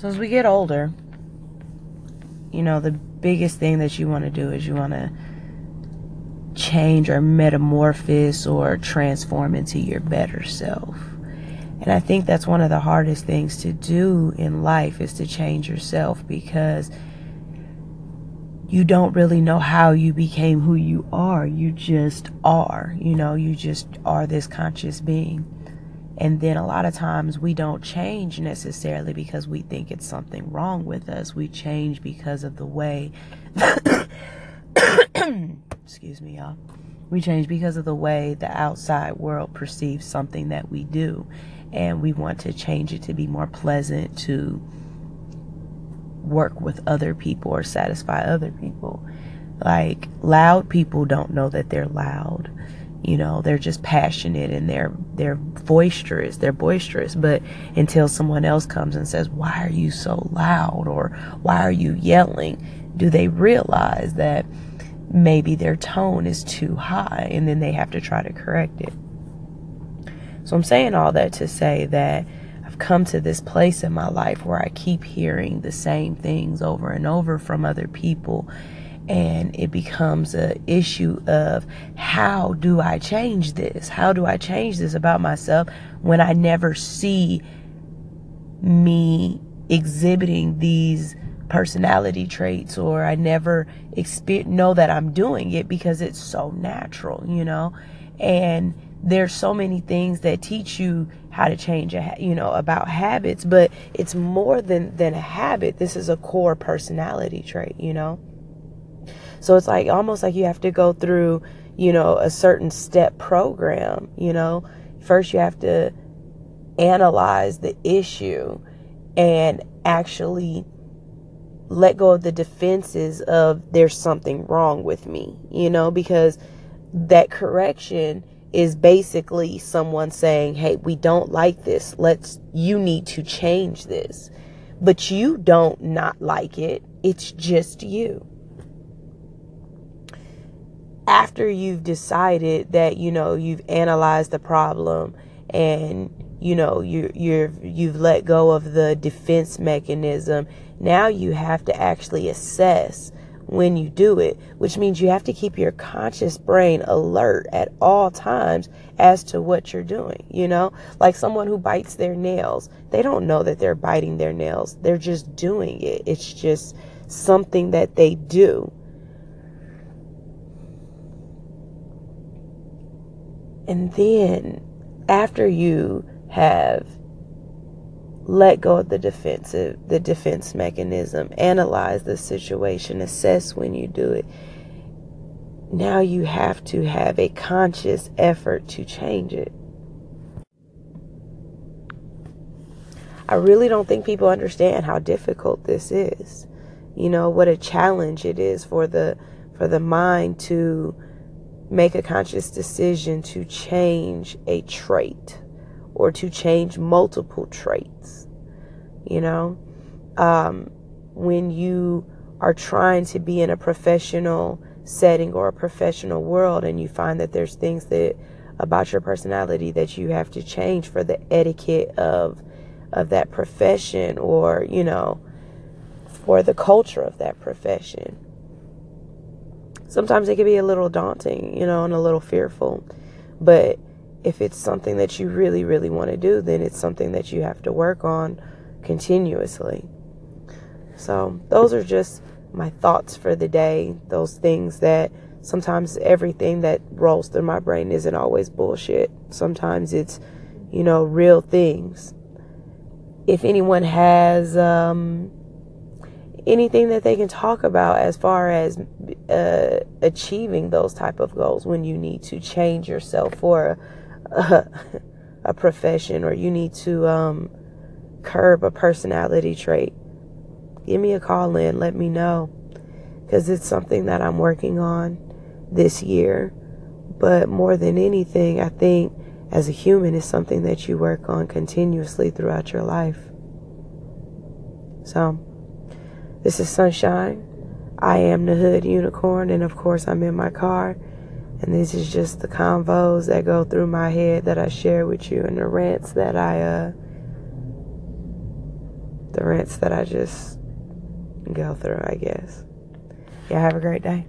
So as we get older, you know, the biggest thing that you want to do is you want to change or metamorphose or transform into your better self. And I think that's one of the hardest things to do in life is to change yourself because you don't really know how you became who you are. You just are. You know, you just are this conscious being. And then a lot of times we don't change necessarily because we think it's something wrong with us. We change because of the way, excuse me, y'all. We change because of the way the outside world perceives something that we do. And we want to change it to be more pleasant, to work with other people or satisfy other people. Like loud people don't know that they're loud. You know, they're just passionate and they're they're boisterous. They're boisterous, but until someone else comes and says, "Why are you so loud?" or "Why are you yelling?" do they realize that maybe their tone is too high and then they have to try to correct it. So I'm saying all that to say that I've come to this place in my life where I keep hearing the same things over and over from other people. And it becomes an issue of how do I change this? How do I change this about myself when I never see me exhibiting these personality traits or I never exper- know that I'm doing it because it's so natural, you know? And there's so many things that teach you how to change a you know about habits but it's more than than a habit this is a core personality trait you know so it's like almost like you have to go through you know a certain step program you know first you have to analyze the issue and actually let go of the defenses of there's something wrong with me you know because that correction is basically someone saying, "Hey, we don't like this. Let's you need to change this." But you don't not like it. It's just you. After you've decided that, you know, you've analyzed the problem and you know, you you're you've let go of the defense mechanism, now you have to actually assess when you do it, which means you have to keep your conscious brain alert at all times as to what you're doing. You know, like someone who bites their nails, they don't know that they're biting their nails, they're just doing it. It's just something that they do. And then after you have let go of the defensive the defense mechanism analyze the situation assess when you do it now you have to have a conscious effort to change it. I really don't think people understand how difficult this is. You know what a challenge it is for the for the mind to make a conscious decision to change a trait or to change multiple traits. You know, um, when you are trying to be in a professional setting or a professional world and you find that there's things that about your personality that you have to change for the etiquette of of that profession or you know for the culture of that profession sometimes it can be a little daunting you know and a little fearful but if it's something that you really, really want to do, then it's something that you have to work on continuously. So, those are just my thoughts for the day. Those things that sometimes everything that rolls through my brain isn't always bullshit. Sometimes it's, you know, real things. If anyone has um, anything that they can talk about as far as uh, achieving those type of goals when you need to change yourself for a, a profession or you need to um, curb a personality trait, give me a call in. Let me know because it's something that I'm working on this year. But more than anything, I think as a human is something that you work on continuously throughout your life. So, this is Sunshine. I am the Hood Unicorn, and of course, I'm in my car. And this is just the convos that go through my head that I share with you and the rants that I uh, the rinse that I just go through, I guess. Y'all have a great day.